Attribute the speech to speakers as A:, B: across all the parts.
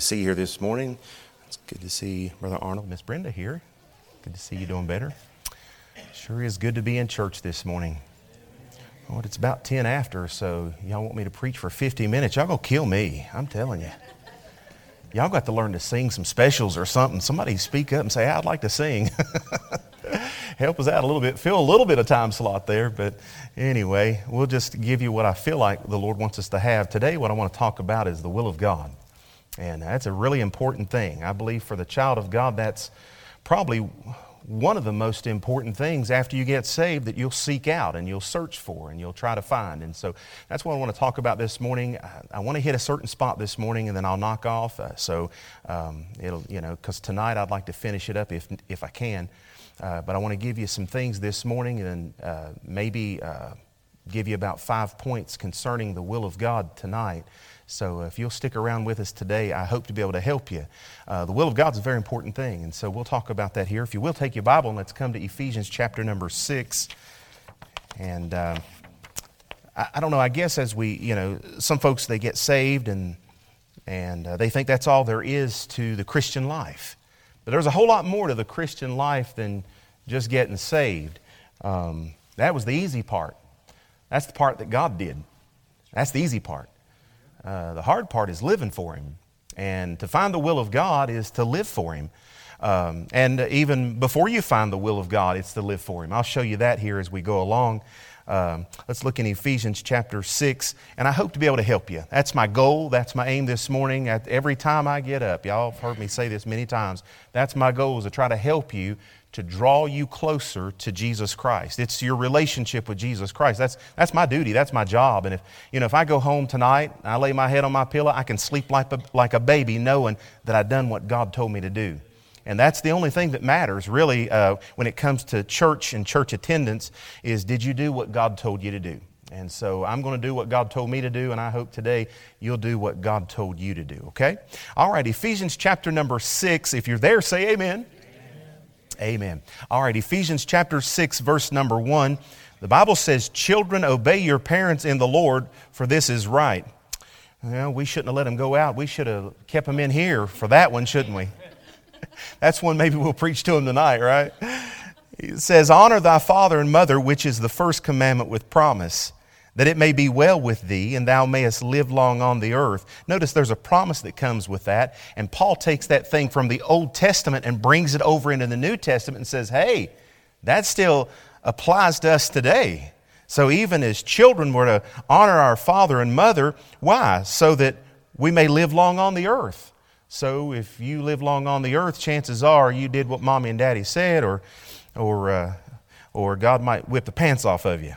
A: to see you here this morning. It's good to see Brother Arnold, Miss Brenda here. Good to see you doing better. Sure is good to be in church this morning. Well, it's about 10 after, so y'all want me to preach for 50 minutes. Y'all gonna kill me, I'm telling you. Y'all got to learn to sing some specials or something. Somebody speak up and say, I'd like to sing. Help us out a little bit. Fill a little bit of time slot there, but anyway, we'll just give you what I feel like the Lord wants us to have. Today, what I want to talk about is the will of God. And that's a really important thing. I believe for the child of God, that's probably one of the most important things after you get saved that you'll seek out and you'll search for and you'll try to find. And so that's what I want to talk about this morning. I, want to hit a certain spot this morning and then I'll knock off. Uh, so um, it'll, you know, because tonight I'd like to finish it up if, if I can. Uh, but I want to give you some things this morning and uh, maybe uh, give you about five points concerning the will of God tonight. So if you'll stick around with us today, I hope to be able to help you. Uh, the will of God is a very important thing, and so we'll talk about that here. If you will take your Bible and let's come to Ephesians chapter number six. And uh, I, I, don't know. I guess as we, you know, some folks they get saved and and uh, they think that's all there is to the Christian life. But there's a whole lot more to the Christian life than just getting saved. Um, that was the easy part. That's the part that God did. That's the easy part. Uh, the hard part is living for Him. And to find the will of God is to live for Him. Um, and even before you find the will of God, it's to live for Him. I'll show you that here as we go along. Um, let's look in Ephesians chapter 6, and I hope to be able to help you. That's my goal. That's my aim this morning. At every time I get up, y'all have heard me say this many times. That's my goal is to try to help you to draw you closer to Jesus Christ. It's your relationship with Jesus Christ. That's, that's my duty. That's my job. And if, you know, if I go home tonight, and I lay my head on my pillow, I can sleep like a, like a baby knowing that I've done what God told me to do. And that's the only thing that matters, really, uh, when it comes to church and church attendance, is did you do what God told you to do? And so I'm going to do what God told me to do, and I hope today you'll do what God told you to do, okay? All right, Ephesians chapter number 6. If you're there, say amen. Amen. All right, Ephesians chapter 6, verse number 1. The Bible says, Children, obey your parents in the Lord, for this is right. Well, we shouldn't have let them go out. We should have kept them in here for that one, shouldn't we? That's one maybe we'll preach to him tonight, right? It says, Honor thy father and mother, which is the first commandment with promise that it may be well with thee, and thou mayest live long on the earth. Notice there's a promise that comes with that, and Paul takes that thing from the Old Testament and brings it over into the New Testament and says, hey, that still applies to us today. So even as children, we're to honor our father and mother. Why? So that we may live long on the earth. So if you live long on the earth, chances are you did what mommy and daddy said, or, or, uh, or God might whip the pants off of you.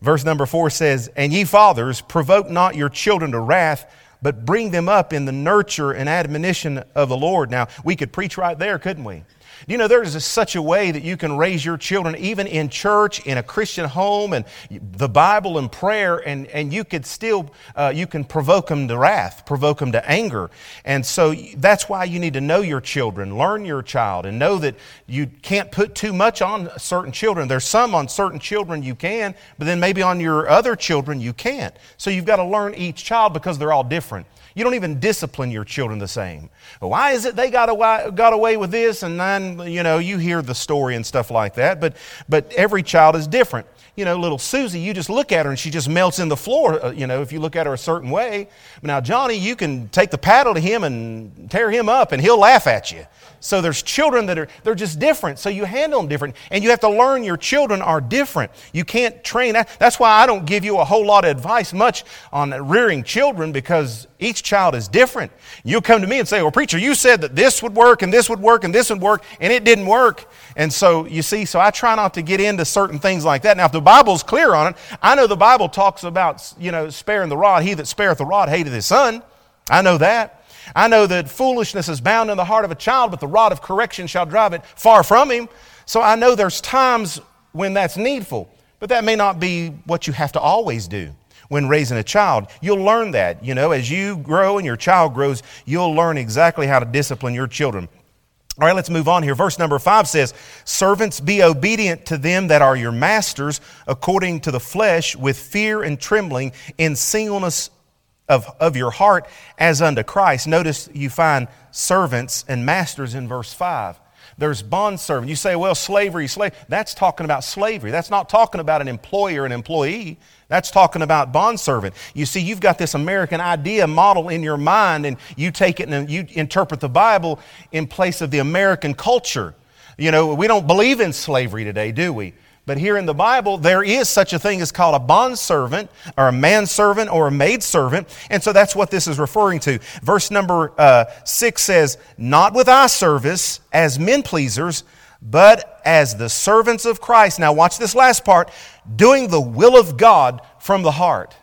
A: Verse number four says, And ye fathers, provoke not your children to wrath, but bring them up in the nurture and admonition of the Lord. Now, we could preach right there, couldn't we? You know, there is such a way that you can raise your children, even in church, in a Christian home, and the Bible and prayer, and, and you could still, uh, you can provoke them to wrath, provoke them to anger. And so that's why you need to know your children, learn your child, and know that you can't put too much on certain children. There's some on certain children you can, but then maybe on your other children you can't. So you've got to learn each child because they're all different. You don't even discipline your children the same. Why is it they got away, got away with this? And then, you know, you hear the story and stuff like that. But, but every child is different. You know, little Susie, you just look at her and she just melts in the floor, uh, you know, if you look at her a certain way. Now, Johnny, you can take the paddle to him and tear him up and he'll laugh at you. So there's children that are, they're just different. So you handle them different. And you have to learn your children are different. You can't train. That's why I don't give you a whole lot of advice much on rearing children because each child is different. You'll come to me and say, well, preacher, you said that this would work and this would work and this would work and it didn't work. And so you see, so I try not to get into certain things like that. Now, if the Bible's clear on it, I know the Bible talks about, you know, sparing the rod. He that spareth the rod hated his son. I know that. I know that foolishness is bound in the heart of a child, but the rod of correction shall drive it far from him. So I know there's times when that's needful, but that may not be what you have to always do when raising a child. You'll learn that. You know, as you grow and your child grows, you'll learn exactly how to discipline your children. All right, let's move on here. Verse number five says, Servants, be obedient to them that are your masters according to the flesh, with fear and trembling, in singleness of, of your heart as unto Christ. Notice you find servants and masters in verse 5. There's bondservant. You say, well, slavery, slave. That's talking about slavery. That's not talking about an employer and employee. That's talking about bondservant. You see, you've got this American idea model in your mind, and you take it and you interpret the Bible in place of the American culture. You know, we don't believe in slavery today, do we? But here in the Bible, there is such a thing as called a bondservant, or a manservant, or a maidservant. And so that's what this is referring to. Verse number uh, 6 says, Not with eye service as men pleasers, but as the servants of Christ. Now, watch this last part doing the will of God from the heart.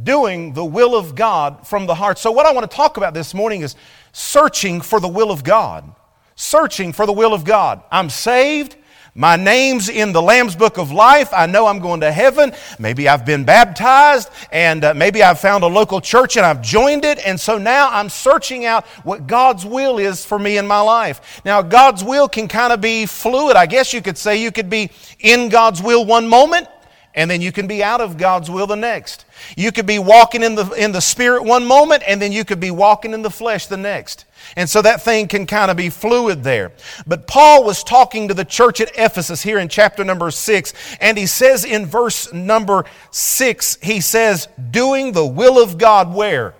A: Doing the will of God from the heart. So, what I want to talk about this morning is searching for the will of God. Searching for the will of God. I'm saved. My name's in the Lamb's Book of Life. I know I'm going to heaven. Maybe I've been baptized, and uh, maybe I've found a local church and I've joined it. And so now I'm searching out what God's will is for me in my life. Now, God's will can kind of be fluid. I guess you could say you could be in God's will one moment, and then you can be out of God's will the next. You could be walking in the, in the Spirit one moment, and then you could be walking in the flesh the next. And so that thing can kind of be fluid there. But Paul was talking to the church at Ephesus here in chapter number six, and he says in verse number six, he says, doing the will of God where?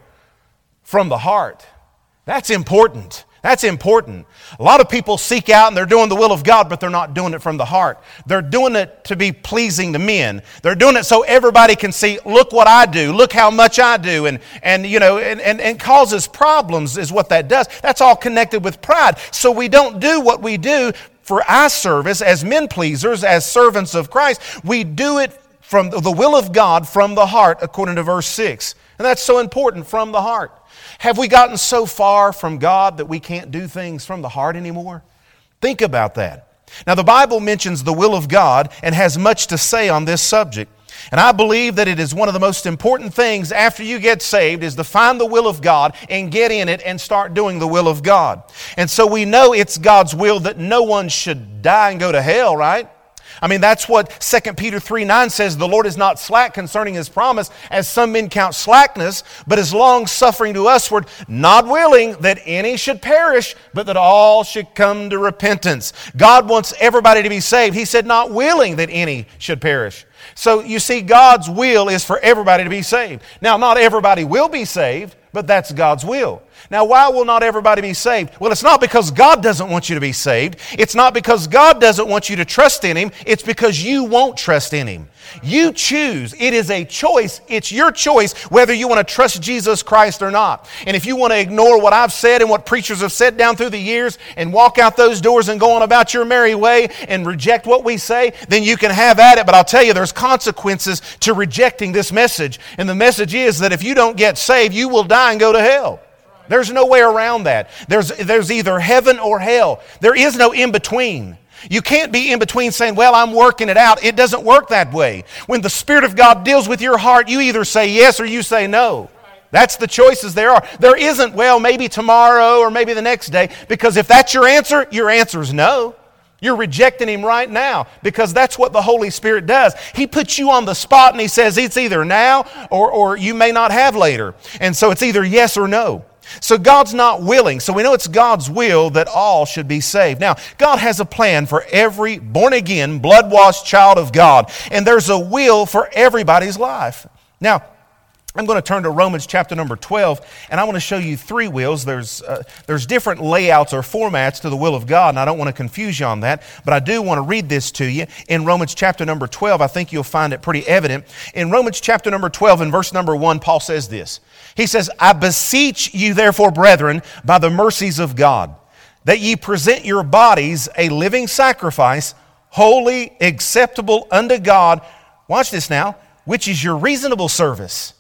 A: From the heart. That's important. That's important. A lot of people seek out and they're doing the will of God, but they're not doing it from the heart. They're doing it to be pleasing to men. They're doing it so everybody can see, look what I do, look how much I do, and, and you know, and, and, and causes problems is what that does. That's all connected with pride. So we don't do what we do for our service as men pleasers, as servants of Christ. We do it from the will of God from the heart, according to verse 6. And that's so important from the heart. Have we gotten so far from God that we can't do things from the heart anymore? Think about that. Now, the Bible mentions the will of God and has much to say on this subject. And I believe that it is one of the most important things after you get saved is to find the will of God and get in it and start doing the will of God. And so we know it's God's will that no one should die and go to hell, right? I mean, that's what 2 Peter 3 9 says. The Lord is not slack concerning his promise, as some men count slackness, but is long suffering to usward, not willing that any should perish, but that all should come to repentance. God wants everybody to be saved. He said, not willing that any should perish. So you see, God's will is for everybody to be saved. Now, not everybody will be saved, but that's God's will. Now, why will not everybody be saved? Well, it's not because God doesn't want you to be saved. It's not because God doesn't want you to trust in Him. It's because you won't trust in Him. You choose. It is a choice. It's your choice whether you want to trust Jesus Christ or not. And if you want to ignore what I've said and what preachers have said down through the years and walk out those doors and go on about your merry way and reject what we say, then you can have at it. But I'll tell you, there's consequences to rejecting this message. And the message is that if you don't get saved, you will die and go to hell. There's no way around that. There's, there's either heaven or hell. There is no in between. You can't be in between saying, Well, I'm working it out. It doesn't work that way. When the Spirit of God deals with your heart, you either say yes or you say no. That's the choices there are. There isn't, well, maybe tomorrow or maybe the next day, because if that's your answer, your answer is no. You're rejecting Him right now because that's what the Holy Spirit does. He puts you on the spot and He says it's either now or, or you may not have later. And so it's either yes or no. So God's not willing. So we know it's God's will that all should be saved. Now, God has a plan for every born again, blood washed child of God, and there's a will for everybody's life. Now, I'm going to turn to Romans chapter number 12, and I want to show you three wills. There's, uh, there's different layouts or formats to the will of God, and I don't want to confuse you on that, but I do want to read this to you. In Romans chapter number 12, I think you'll find it pretty evident. In Romans chapter number 12, in verse number 1, Paul says this He says, I beseech you, therefore, brethren, by the mercies of God, that ye present your bodies a living sacrifice, holy, acceptable unto God. Watch this now, which is your reasonable service.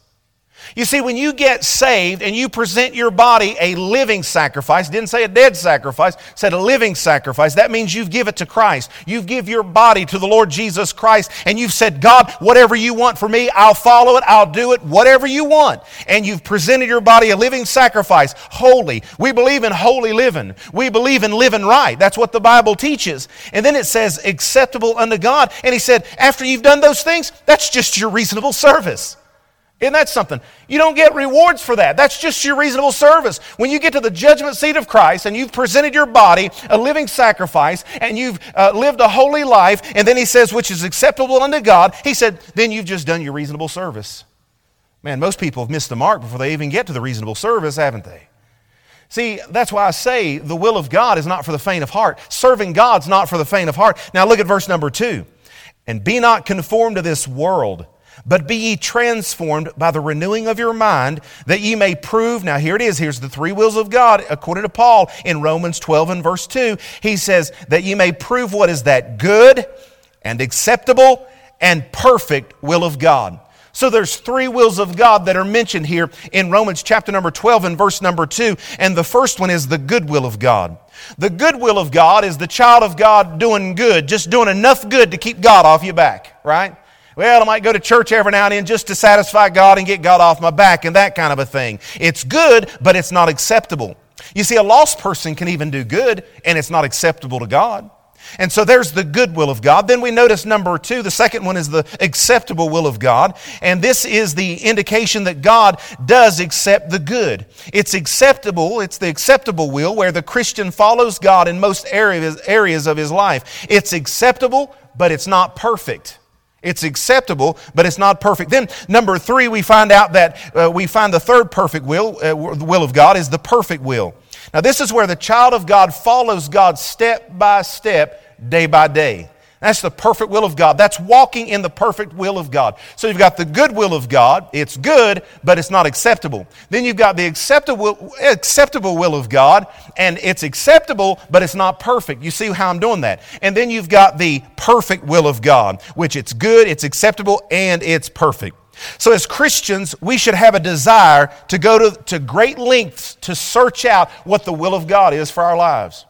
A: You see, when you get saved and you present your body a living sacrifice, didn't say a dead sacrifice, said a living sacrifice, that means you've given it to Christ. You've give your body to the Lord Jesus Christ and you've said, God, whatever you want for me, I'll follow it, I'll do it, whatever you want. And you've presented your body a living sacrifice, holy. We believe in holy living. We believe in living right. That's what the Bible teaches. And then it says acceptable unto God. And he said, after you've done those things, that's just your reasonable service. Isn't that something? You don't get rewards for that. That's just your reasonable service. When you get to the judgment seat of Christ and you've presented your body a living sacrifice and you've uh, lived a holy life, and then he says, which is acceptable unto God, he said, then you've just done your reasonable service. Man, most people have missed the mark before they even get to the reasonable service, haven't they? See, that's why I say the will of God is not for the faint of heart. Serving God's not for the faint of heart. Now look at verse number two. And be not conformed to this world but be ye transformed by the renewing of your mind, that ye may prove. Now, here it is. Here's the three wills of God, according to Paul in Romans 12 and verse 2. He says, that ye may prove what is that good and acceptable and perfect will of God. So there's three wills of God that are mentioned here in Romans chapter number 12 and verse number 2. And the first one is the good will of God. The good will of God is the child of God doing good, just doing enough good to keep God off your back, right? Well, I might go to church every now and then just to satisfy God and get God off my back and that kind of a thing. It's good, but it's not acceptable. You see, a lost person can even do good and it's not acceptable to God. And so there's the good will of God. Then we notice number two, the second one is the acceptable will of God. And this is the indication that God does accept the good. It's acceptable, it's the acceptable will where the Christian follows God in most areas, areas of his life. It's acceptable, but it's not perfect. It's acceptable, but it's not perfect. Then, number three, we find out that uh, we find the third perfect will, uh, the will of God, is the perfect will. Now, this is where the child of God follows God step by step, day by day. That's the perfect will of God. That's walking in the perfect will of God. So you've got the good will of God. It's good, but it's not acceptable. Then you've got the acceptable, acceptable will of God, and it's acceptable, but it's not perfect. You see how I'm doing that. And then you've got the perfect will of God, which it's good, it's acceptable, and it's perfect. So, as Christians, we should have a desire to go to, to great lengths to search out what the will of God is for our lives.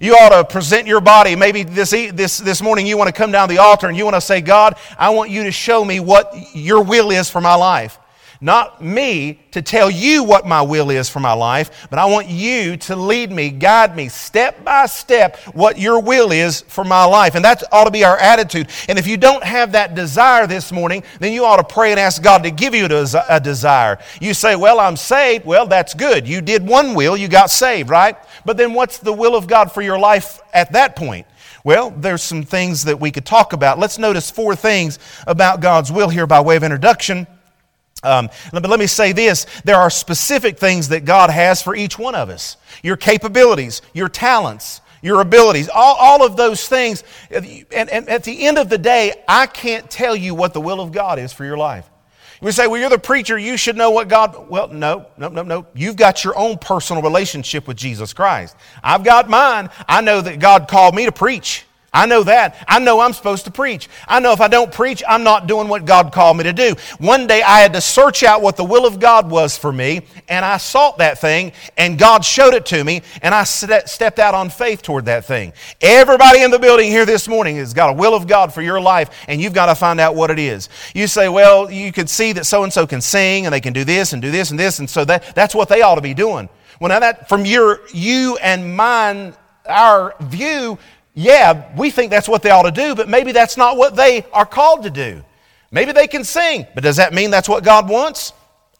A: You ought to present your body. Maybe this, this, this morning you want to come down the altar and you want to say, God, I want you to show me what your will is for my life. Not me to tell you what my will is for my life, but I want you to lead me, guide me step by step what your will is for my life. And that ought to be our attitude. And if you don't have that desire this morning, then you ought to pray and ask God to give you a desire. You say, Well, I'm saved. Well, that's good. You did one will, you got saved, right? But then what's the will of God for your life at that point? Well, there's some things that we could talk about. Let's notice four things about God's will here by way of introduction. Um, but let me say this there are specific things that God has for each one of us your capabilities, your talents, your abilities, all, all of those things. And, and at the end of the day, I can't tell you what the will of God is for your life. We say, well, you're the preacher, you should know what God. Well, no, no, no, no. You've got your own personal relationship with Jesus Christ. I've got mine. I know that God called me to preach. I know that. I know I'm supposed to preach. I know if I don't preach, I'm not doing what God called me to do. One day I had to search out what the will of God was for me, and I sought that thing, and God showed it to me, and I stepped out on faith toward that thing. Everybody in the building here this morning has got a will of God for your life, and you've got to find out what it is. You say, well, you could see that so and so can sing, and they can do this, and do this, and this, and so that, that's what they ought to be doing. Well, now that from your, you and mine, our view, yeah, we think that's what they ought to do, but maybe that's not what they are called to do. Maybe they can sing, but does that mean that's what God wants?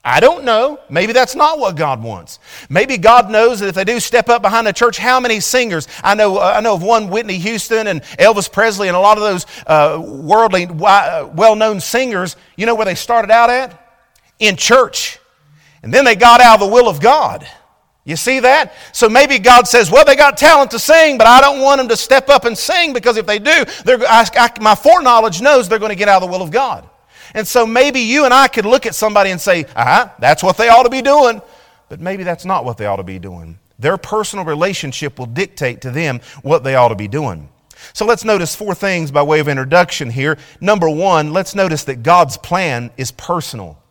A: I don't know. Maybe that's not what God wants. Maybe God knows that if they do step up behind the church, how many singers? I know, uh, I know of one Whitney Houston and Elvis Presley and a lot of those uh, worldly, uh, well known singers. You know where they started out at? In church. And then they got out of the will of God. You see that? So maybe God says, well, they got talent to sing, but I don't want them to step up and sing because if they do, I, I, my foreknowledge knows they're going to get out of the will of God. And so maybe you and I could look at somebody and say, ah, that's what they ought to be doing. But maybe that's not what they ought to be doing. Their personal relationship will dictate to them what they ought to be doing. So let's notice four things by way of introduction here. Number one, let's notice that God's plan is personal.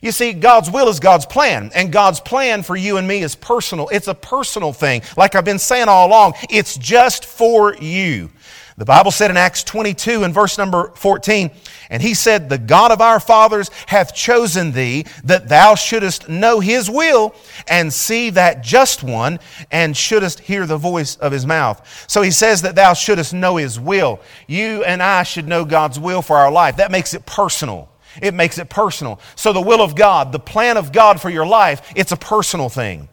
A: You see, God's will is God's plan, and God's plan for you and me is personal. It's a personal thing. Like I've been saying all along, it's just for you. The Bible said in Acts 22 and verse number 14, and he said, The God of our fathers hath chosen thee that thou shouldest know his will and see that just one and shouldest hear the voice of his mouth. So he says that thou shouldest know his will. You and I should know God's will for our life. That makes it personal. It makes it personal. So the will of God, the plan of God for your life, it's a personal thing.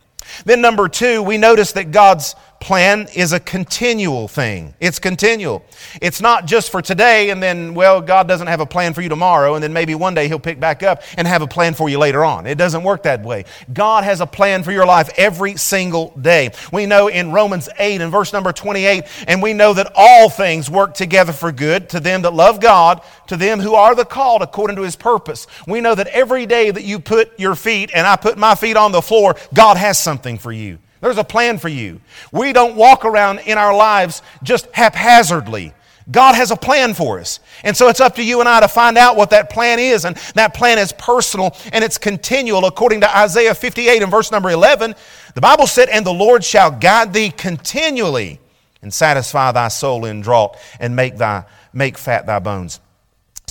A: Then, number two, we notice that God's plan is a continual thing. It's continual. It's not just for today and then, well, God doesn't have a plan for you tomorrow and then maybe one day He'll pick back up and have a plan for you later on. It doesn't work that way. God has a plan for your life every single day. We know in Romans 8 and verse number 28, and we know that all things work together for good to them that love God, to them who are the called according to His purpose. We know that every day that you put your feet and I put my feet on the floor, God has something for you. There's a plan for you. We don't walk around in our lives just haphazardly. God has a plan for us. And so it's up to you and I to find out what that plan is. And that plan is personal and it's continual. According to Isaiah 58 and verse number 11, the Bible said, And the Lord shall guide thee continually and satisfy thy soul in drought and make, thy, make fat thy bones.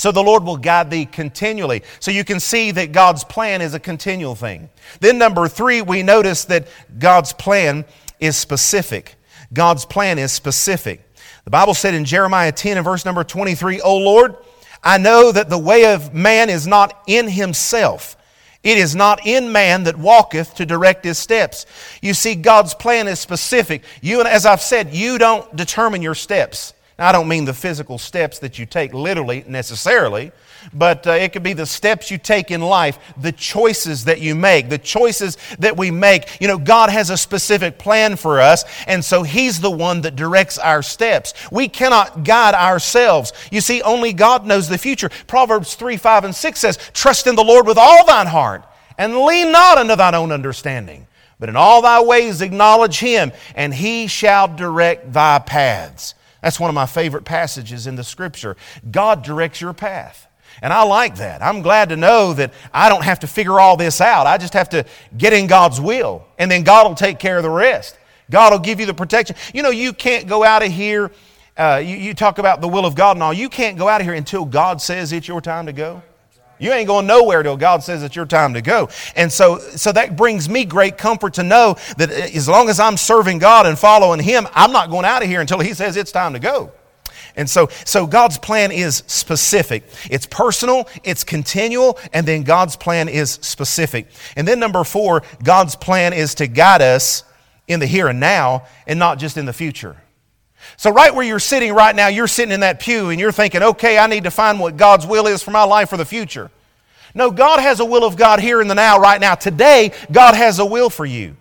A: So the Lord will guide thee continually. So you can see that God's plan is a continual thing. Then, number three, we notice that God's plan is specific. God's plan is specific. The Bible said in Jeremiah 10 and verse number 23, O Lord, I know that the way of man is not in himself. It is not in man that walketh to direct his steps. You see, God's plan is specific. You and as I've said, you don't determine your steps. Now, I don't mean the physical steps that you take literally necessarily, but uh, it could be the steps you take in life, the choices that you make, the choices that we make. You know, God has a specific plan for us, and so He's the one that directs our steps. We cannot guide ourselves. You see, only God knows the future. Proverbs 3 5 and 6 says, Trust in the Lord with all thine heart, and lean not unto thine own understanding. But in all thy ways acknowledge him, and he shall direct thy paths. That's one of my favorite passages in the scripture. God directs your path. And I like that. I'm glad to know that I don't have to figure all this out. I just have to get in God's will, and then God will take care of the rest. God will give you the protection. You know, you can't go out of here. Uh, you, you talk about the will of God and all. You can't go out of here until God says it's your time to go. You ain't going nowhere till God says it's your time to go. And so, so that brings me great comfort to know that as long as I'm serving God and following Him, I'm not going out of here until He says it's time to go. And so, so God's plan is specific. It's personal, it's continual, and then God's plan is specific. And then number four, God's plan is to guide us in the here and now and not just in the future. So, right where you're sitting right now, you're sitting in that pew and you're thinking, okay, I need to find what God's will is for my life for the future. No, God has a will of God here in the now, right now. Today, God has a will for you.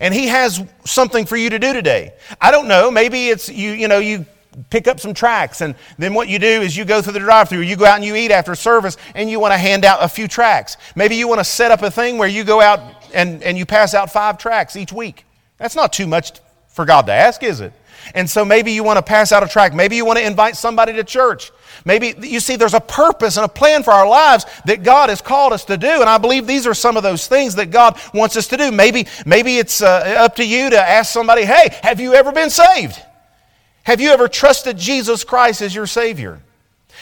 A: And He has something for you to do today. I don't know, maybe it's you, you know, you pick up some tracts and then what you do is you go through the drive-through you go out and you eat after service and you want to hand out a few tracts maybe you want to set up a thing where you go out and, and you pass out five tracts each week that's not too much for god to ask is it and so maybe you want to pass out a tract. Maybe you want to invite somebody to church. Maybe you see there's a purpose and a plan for our lives that God has called us to do. And I believe these are some of those things that God wants us to do. Maybe, maybe it's uh, up to you to ask somebody, hey, have you ever been saved? Have you ever trusted Jesus Christ as your Savior?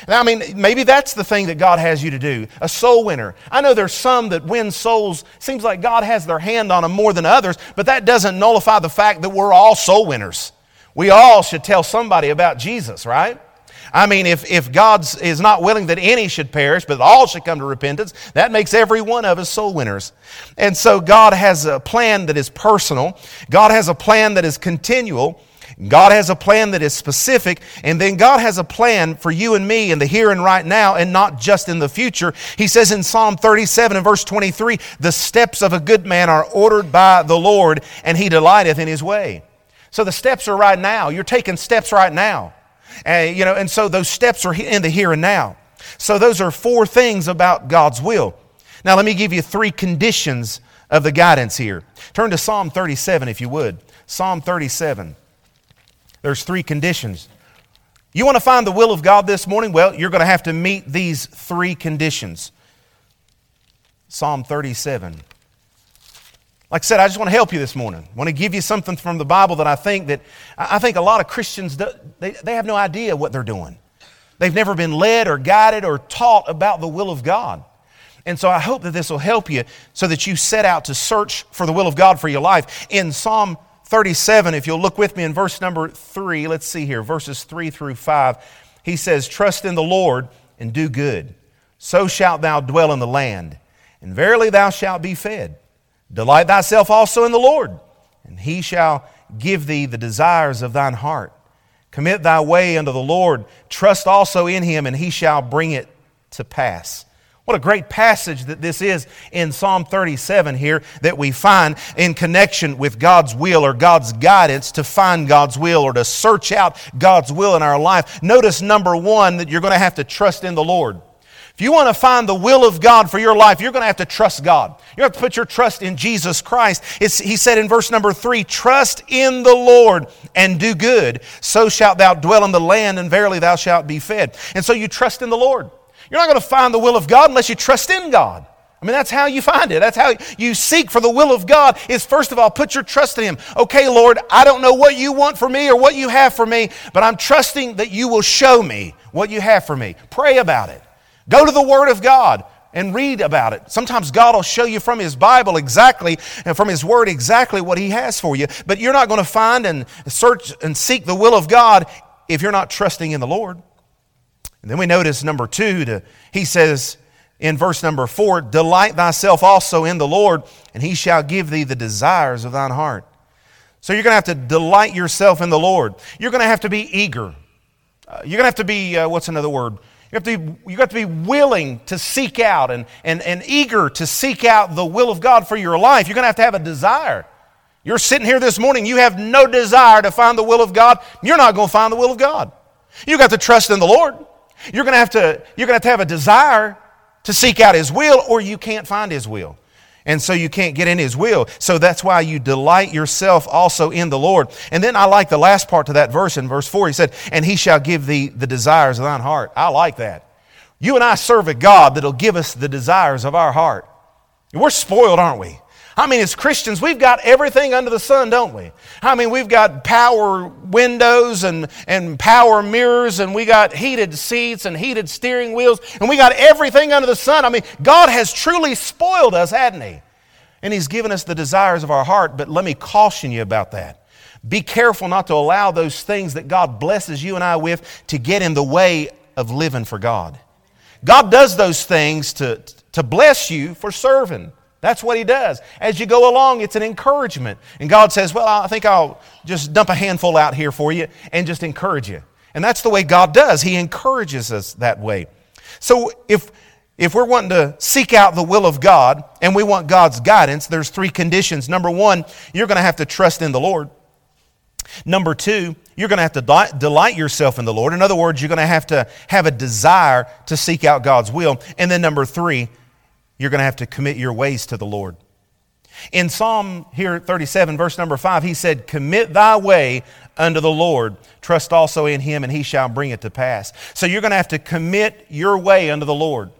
A: Now, I mean, maybe that's the thing that God has you to do a soul winner. I know there's some that win souls. Seems like God has their hand on them more than others, but that doesn't nullify the fact that we're all soul winners. We all should tell somebody about Jesus, right? I mean, if, if God is not willing that any should perish, but all should come to repentance, that makes every one of us soul winners. And so God has a plan that is personal, God has a plan that is continual. God has a plan that is specific, and then God has a plan for you and me in the here and right now, and not just in the future. He says in Psalm 37 and verse 23 The steps of a good man are ordered by the Lord, and he delighteth in his way. So the steps are right now. You're taking steps right now. And, you know, and so those steps are in the here and now. So those are four things about God's will. Now let me give you three conditions of the guidance here. Turn to Psalm 37 if you would. Psalm 37. There's three conditions. You want to find the will of God this morning? Well, you're going to have to meet these three conditions. Psalm 37. Like I said, I just want to help you this morning. I want to give you something from the Bible that I think that I think a lot of Christians they, they have no idea what they're doing. They've never been led or guided or taught about the will of God. And so I hope that this will help you so that you set out to search for the will of God for your life. In Psalm 37, if you'll look with me in verse number 3, let's see here, verses 3 through 5, he says, Trust in the Lord and do good so shalt thou dwell in the land, and verily thou shalt be fed. Delight thyself also in the Lord, and he shall give thee the desires of thine heart. Commit thy way unto the Lord, trust also in him, and he shall bring it to pass. What a great passage that this is in Psalm 37 here that we find in connection with God's will or God's guidance to find God's will or to search out God's will in our life. Notice number one that you're going to have to trust in the Lord. If you want to find the will of God for your life, you're going to have to trust God. You have to put your trust in Jesus Christ. It's, he said in verse number three, Trust in the Lord and do good. So shalt thou dwell in the land, and verily thou shalt be fed. And so you trust in the Lord. You're not going to find the will of God unless you trust in God. I mean, that's how you find it. That's how you seek for the will of God is first of all, put your trust in Him. Okay, Lord, I don't know what you want for me or what you have for me, but I'm trusting that you will show me what you have for me. Pray about it. Go to the Word of God and read about it. Sometimes God will show you from His Bible exactly and from His Word exactly what He has for you. But you're not going to find and search and seek the will of God if you're not trusting in the Lord. And then we notice number two, to, He says in verse number four, Delight thyself also in the Lord, and He shall give thee the desires of thine heart. So you're going to have to delight yourself in the Lord. You're going to have to be eager. Uh, you're going to have to be, uh, what's another word? You have, to be, you have to be willing to seek out and, and, and eager to seek out the will of God for your life. You're going to have to have a desire. You're sitting here this morning, you have no desire to find the will of God, you're not going to find the will of God. You've got to trust in the Lord. You're going to have to, you're going to, have to have a desire to seek out His will, or you can't find His will. And so you can't get in His will. So that's why you delight yourself also in the Lord. And then I like the last part to that verse in verse 4. He said, And He shall give thee the desires of thine heart. I like that. You and I serve a God that'll give us the desires of our heart. We're spoiled, aren't we? I mean, as Christians, we've got everything under the sun, don't we? I mean, we've got power windows and, and power mirrors, and we got heated seats and heated steering wheels, and we got everything under the sun. I mean, God has truly spoiled us, hadn't He? And He's given us the desires of our heart, but let me caution you about that. Be careful not to allow those things that God blesses you and I with to get in the way of living for God. God does those things to, to bless you for serving. That's what he does. As you go along, it's an encouragement. And God says, Well, I think I'll just dump a handful out here for you and just encourage you. And that's the way God does. He encourages us that way. So if if we're wanting to seek out the will of God and we want God's guidance, there's three conditions. Number one, you're going to have to trust in the Lord. Number two, you're going to have to delight yourself in the Lord. In other words, you're going to have to have a desire to seek out God's will. And then number three, you're going to have to commit your ways to the Lord. In Psalm here 37, verse number 5, he said, Commit thy way unto the Lord. Trust also in him, and he shall bring it to pass. So you're going to have to commit your way unto the Lord.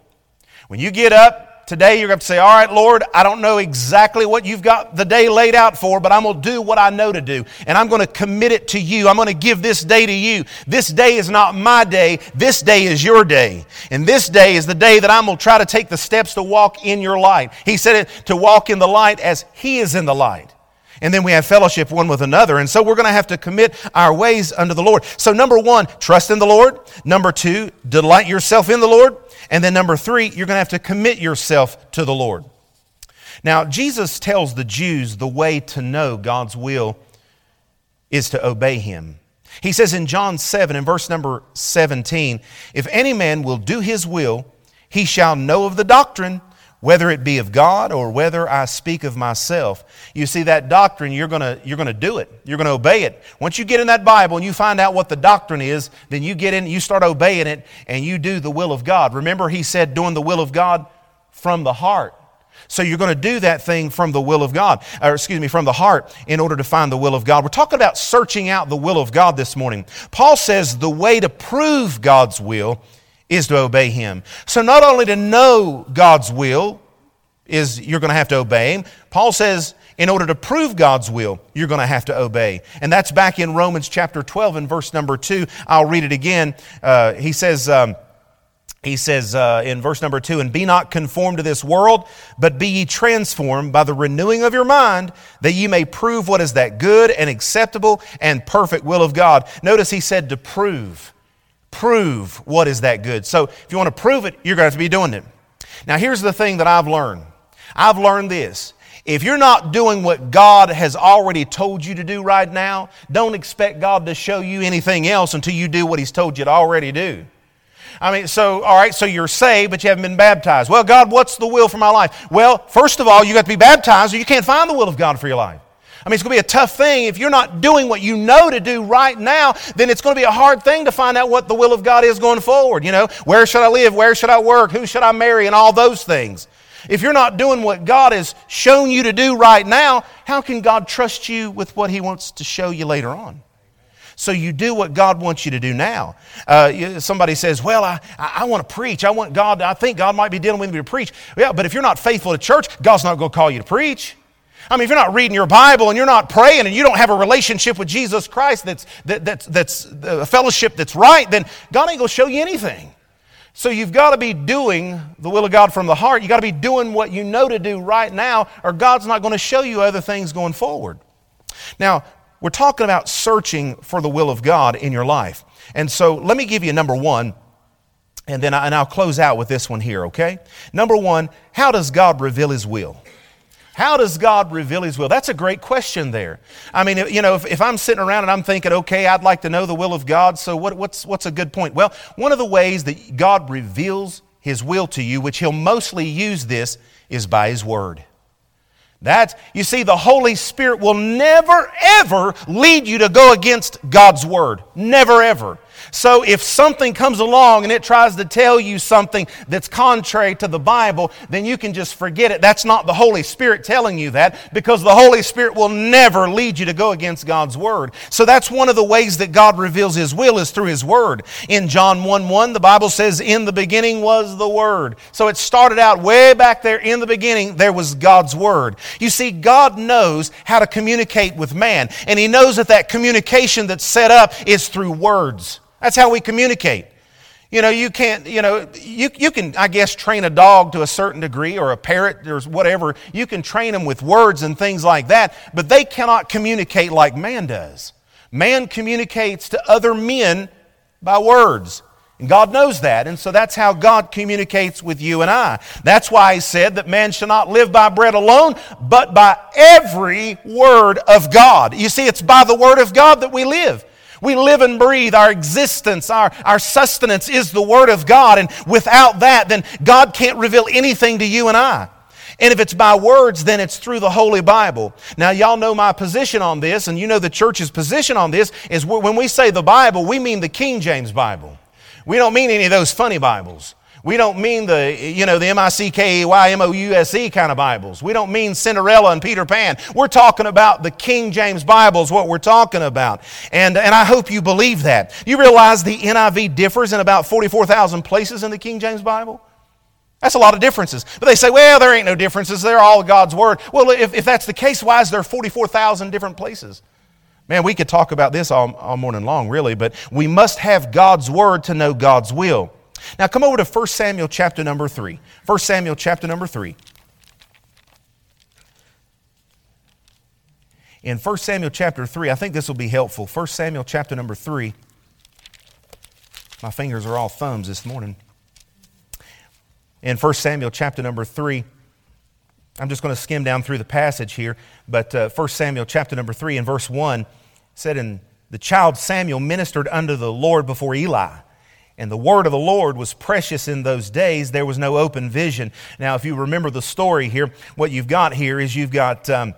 A: When you get up, today you're going to say, All right, Lord, I don't know exactly what you've got the day laid out for, but I'm going to do what I know to do. And I'm going to commit it to you. I'm going to give this day to you. This day is not my day. This day is your day. And this day is the day that I'm going to try to take the steps to walk in your light. He said it to walk in the light as He is in the light. And then we have fellowship one with another. And so we're going to have to commit our ways unto the Lord. So, number one, trust in the Lord. Number two, delight yourself in the Lord. And then number three, you're going to have to commit yourself to the Lord. Now, Jesus tells the Jews the way to know God's will is to obey Him. He says in John 7, in verse number 17, if any man will do his will, he shall know of the doctrine whether it be of God or whether I speak of myself. You see, that doctrine, you're going you're to do it. You're going to obey it. Once you get in that Bible and you find out what the doctrine is, then you get in, you start obeying it, and you do the will of God. Remember, he said, doing the will of God from the heart. So you're going to do that thing from the will of God, or excuse me, from the heart in order to find the will of God. We're talking about searching out the will of God this morning. Paul says the way to prove God's will is to obey Him. So, not only to know God's will is you're going to have to obey Him, Paul says, in order to prove God's will, you're going to have to obey. And that's back in Romans chapter 12 and verse number 2. I'll read it again. Uh, he says, um, he says uh, in verse number two, and be not conformed to this world, but be ye transformed by the renewing of your mind, that ye may prove what is that good and acceptable and perfect will of God. Notice he said to prove. Prove what is that good. So if you want to prove it, you're going to have to be doing it. Now, here's the thing that I've learned I've learned this. If you're not doing what God has already told you to do right now, don't expect God to show you anything else until you do what He's told you to already do. I mean, so, all right, so you're saved, but you haven't been baptized. Well, God, what's the will for my life? Well, first of all, you got to be baptized or you can't find the will of God for your life. I mean, it's going to be a tough thing. If you're not doing what you know to do right now, then it's going to be a hard thing to find out what the will of God is going forward. You know, where should I live? Where should I work? Who should I marry? And all those things. If you're not doing what God has shown you to do right now, how can God trust you with what He wants to show you later on? So you do what God wants you to do now. Uh, somebody says, Well, I, I want to preach. I want God, I think God might be dealing with me to preach. Yeah, but if you're not faithful to church, God's not going to call you to preach. I mean, if you're not reading your Bible and you're not praying and you don't have a relationship with Jesus Christ that's, that, that's, that's a fellowship that's right, then God ain't going to show you anything. So you've got to be doing the will of God from the heart. You've got to be doing what you know to do right now, or God's not going to show you other things going forward. Now, we're talking about searching for the will of God in your life. And so let me give you number one, and then I, and I'll close out with this one here, okay? Number one, how does God reveal His will? How does God reveal His will? That's a great question there. I mean, you know, if, if, I'm sitting around and I'm thinking, okay, I'd like to know the will of God, so what, what's, what's a good point? Well, one of the ways that God reveals His will to you, which He'll mostly use this, is by His Word. That, you see, the Holy Spirit will never, ever lead you to go against God's Word. Never, ever. So if something comes along and it tries to tell you something that's contrary to the Bible, then you can just forget it. That's not the Holy Spirit telling you that because the Holy Spirit will never lead you to go against God's Word. So that's one of the ways that God reveals His will is through His Word. In John 1 1, the Bible says, In the beginning was the Word. So it started out way back there in the beginning, there was God's Word. You see, God knows how to communicate with man, and He knows that that communication that's set up is through words. That's how we communicate. You know, you can't, you know, you, you can, I guess, train a dog to a certain degree or a parrot or whatever. You can train them with words and things like that, but they cannot communicate like man does. Man communicates to other men by words. And God knows that, and so that's how God communicates with you and I. That's why He said that man shall not live by bread alone, but by every word of God. You see, it's by the word of God that we live. We live and breathe. Our existence, our, our sustenance is the Word of God. And without that, then God can't reveal anything to you and I. And if it's by words, then it's through the Holy Bible. Now, y'all know my position on this, and you know the church's position on this is when we say the Bible, we mean the King James Bible. We don't mean any of those funny Bibles. We don't mean the, you know, the M-I-C-K-E-Y-M-O-U-S-E kind of Bibles. We don't mean Cinderella and Peter Pan. We're talking about the King James Bible is what we're talking about. And, and I hope you believe that. You realize the NIV differs in about 44,000 places in the King James Bible? That's a lot of differences. But they say, well, there ain't no differences. They're all God's Word. Well, if, if that's the case, why is there 44,000 different places? Man, we could talk about this all, all morning long, really, but we must have God's Word to know God's will. Now come over to 1 Samuel chapter number 3. 1 Samuel chapter number 3. In 1 Samuel chapter 3, I think this will be helpful. 1 Samuel chapter number 3. My fingers are all thumbs this morning. In 1 Samuel chapter number 3, I'm just going to skim down through the passage here, but uh, 1 Samuel chapter number 3 in verse 1 said, And the child Samuel ministered unto the Lord before Eli. And the word of the Lord was precious in those days. There was no open vision. Now, if you remember the story here, what you've got here is you've got. Um,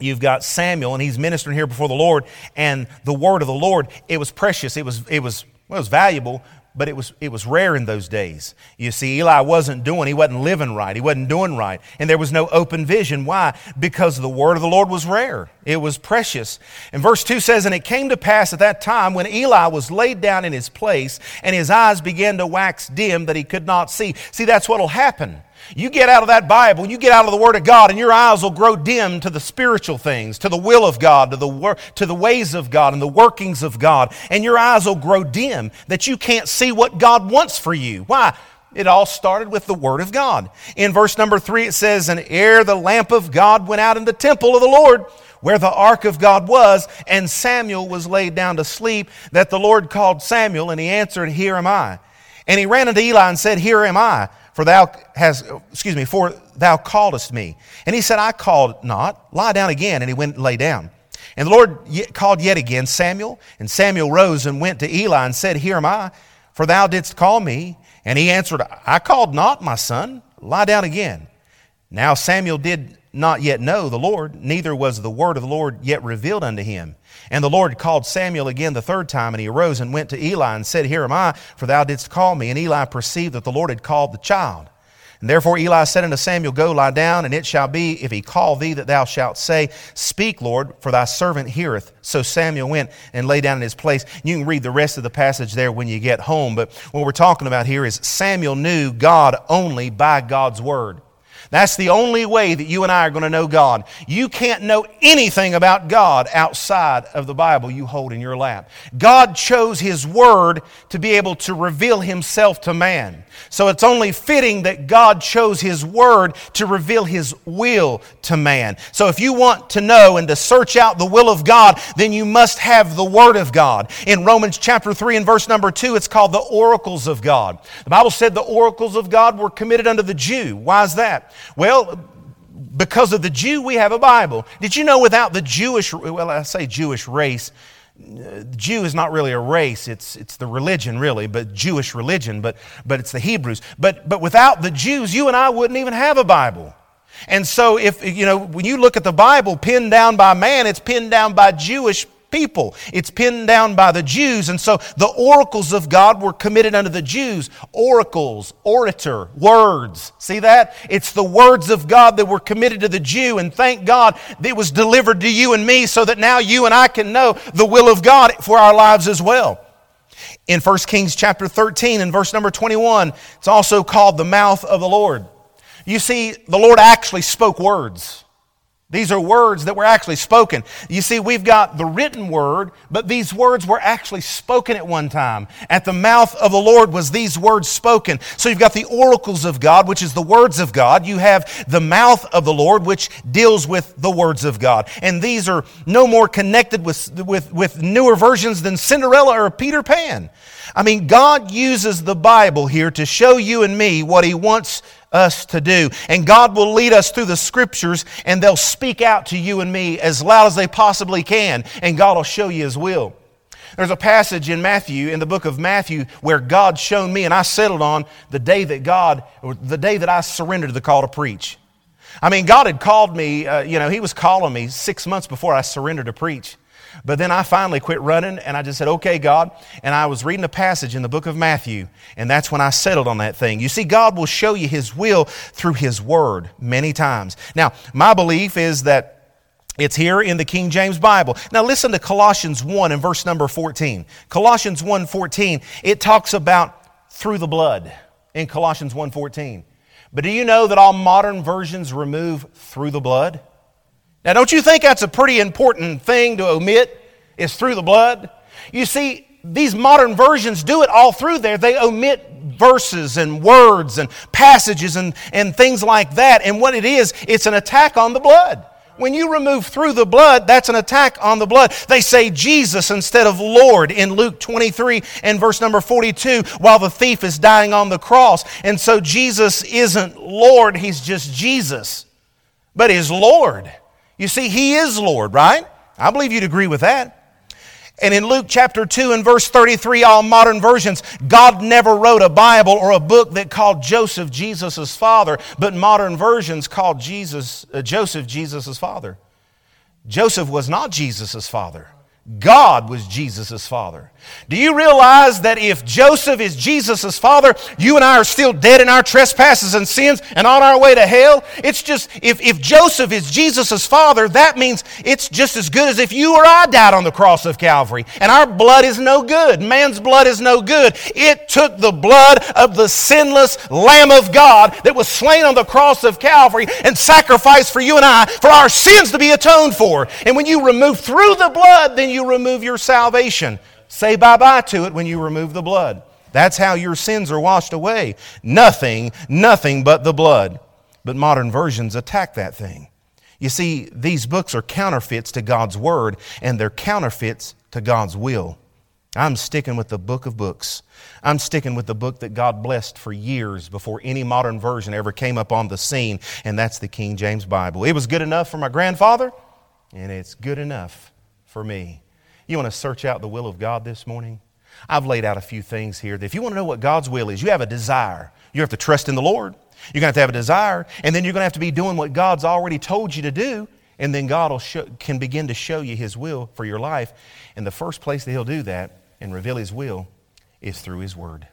A: you've got Samuel, and he's ministering here before the Lord, and the word of the Lord, it was precious. It was, it was, well, it was valuable, but it was, it was rare in those days. You see, Eli wasn't doing, he wasn't living right, he wasn't doing right, and there was no open vision. Why? Because the word of the Lord was rare, it was precious. And verse 2 says, And it came to pass at that time when Eli was laid down in his place, and his eyes began to wax dim that he could not see. See, that's what will happen. You get out of that Bible, you get out of the Word of God, and your eyes will grow dim to the spiritual things, to the will of God, to the, wor- to the ways of God, and the workings of God. And your eyes will grow dim that you can't see what God wants for you. Why? It all started with the Word of God. In verse number three, it says, And ere the lamp of God went out in the temple of the Lord, where the ark of God was, and Samuel was laid down to sleep, that the Lord called Samuel, and he answered, Here am I. And he ran unto Eli and said, Here am I, for thou hast, excuse me, for thou calledest me. And he said, I called not. Lie down again. And he went and lay down. And the Lord called yet again Samuel. And Samuel rose and went to Eli and said, Here am I, for thou didst call me. And he answered, I called not, my son. Lie down again. Now Samuel did not yet know the Lord, neither was the word of the Lord yet revealed unto him. And the Lord called Samuel again the third time, and he arose and went to Eli and said, Here am I, for thou didst call me. And Eli perceived that the Lord had called the child. And therefore Eli said unto Samuel, Go lie down, and it shall be, if he call thee, that thou shalt say, Speak, Lord, for thy servant heareth. So Samuel went and lay down in his place. You can read the rest of the passage there when you get home, but what we're talking about here is Samuel knew God only by God's word. That's the only way that you and I are going to know God. You can't know anything about God outside of the Bible you hold in your lap. God chose His Word to be able to reveal Himself to man. So it's only fitting that God chose His Word to reveal His will to man. So if you want to know and to search out the will of God, then you must have the Word of God. In Romans chapter 3 and verse number 2, it's called the oracles of God. The Bible said the oracles of God were committed unto the Jew. Why is that? Well, because of the Jew, we have a Bible. Did you know without the Jewish, well, I say Jewish race, Jew is not really a race, it's, it's the religion, really, but Jewish religion, but, but it's the Hebrews. But, but without the Jews, you and I wouldn't even have a Bible. And so, if, you know, when you look at the Bible pinned down by man, it's pinned down by Jewish people. It's pinned down by the Jews. And so the oracles of God were committed unto the Jews. Oracles, orator, words. See that? It's the words of God that were committed to the Jew. And thank God it was delivered to you and me so that now you and I can know the will of God for our lives as well. In 1 Kings chapter 13 and verse number 21, it's also called the mouth of the Lord. You see, the Lord actually spoke words. These are words that were actually spoken. You see, we've got the written word, but these words were actually spoken at one time. At the mouth of the Lord was these words spoken. So you've got the oracles of God, which is the words of God. You have the mouth of the Lord, which deals with the words of God. And these are no more connected with, with, with newer versions than Cinderella or Peter Pan. I mean, God uses the Bible here to show you and me what He wants us to do. And God will lead us through the scriptures and they'll speak out to you and me as loud as they possibly can, and God will show you His will. There's a passage in Matthew, in the book of Matthew, where God shown me, and I settled on the day that God, or the day that I surrendered the call to preach. I mean, God had called me, uh, you know, He was calling me six months before I surrendered to preach. But then I finally quit running and I just said, okay, God. And I was reading a passage in the book of Matthew, and that's when I settled on that thing. You see, God will show you His will through His Word many times. Now, my belief is that it's here in the King James Bible. Now listen to Colossians 1 and verse number 14. Colossians 1 14, it talks about through the blood in Colossians 1 14. But do you know that all modern versions remove through the blood? Now, don't you think that's a pretty important thing to omit? Is through the blood? You see, these modern versions do it all through there. They omit verses and words and passages and, and things like that. And what it is, it's an attack on the blood. When you remove through the blood, that's an attack on the blood. They say Jesus instead of Lord in Luke 23 and verse number 42 while the thief is dying on the cross. And so Jesus isn't Lord, he's just Jesus, but he's Lord. You see, He is Lord, right? I believe you'd agree with that. And in Luke chapter 2 and verse 33, all modern versions, God never wrote a Bible or a book that called Joseph Jesus' father, but modern versions called Jesus, uh, Joseph Jesus' father. Joseph was not Jesus' father. God was Jesus' father. Do you realize that if Joseph is Jesus' father, you and I are still dead in our trespasses and sins and on our way to hell? It's just, if, if Joseph is Jesus' father, that means it's just as good as if you or I died on the cross of Calvary. And our blood is no good. Man's blood is no good. It took the blood of the sinless Lamb of God that was slain on the cross of Calvary and sacrificed for you and I for our sins to be atoned for. And when you remove through the blood, then you remove your salvation. Say bye bye to it when you remove the blood. That's how your sins are washed away. Nothing, nothing but the blood. But modern versions attack that thing. You see, these books are counterfeits to God's Word, and they're counterfeits to God's will. I'm sticking with the book of books. I'm sticking with the book that God blessed for years before any modern version ever came up on the scene, and that's the King James Bible. It was good enough for my grandfather, and it's good enough for me. You want to search out the will of God this morning? I've laid out a few things here that if you want to know what God's will is, you have a desire. You have to trust in the Lord. You're going to have to have a desire, and then you're going to have to be doing what God's already told you to do, and then God show, can begin to show you His will for your life. And the first place that He'll do that and reveal His will is through His Word.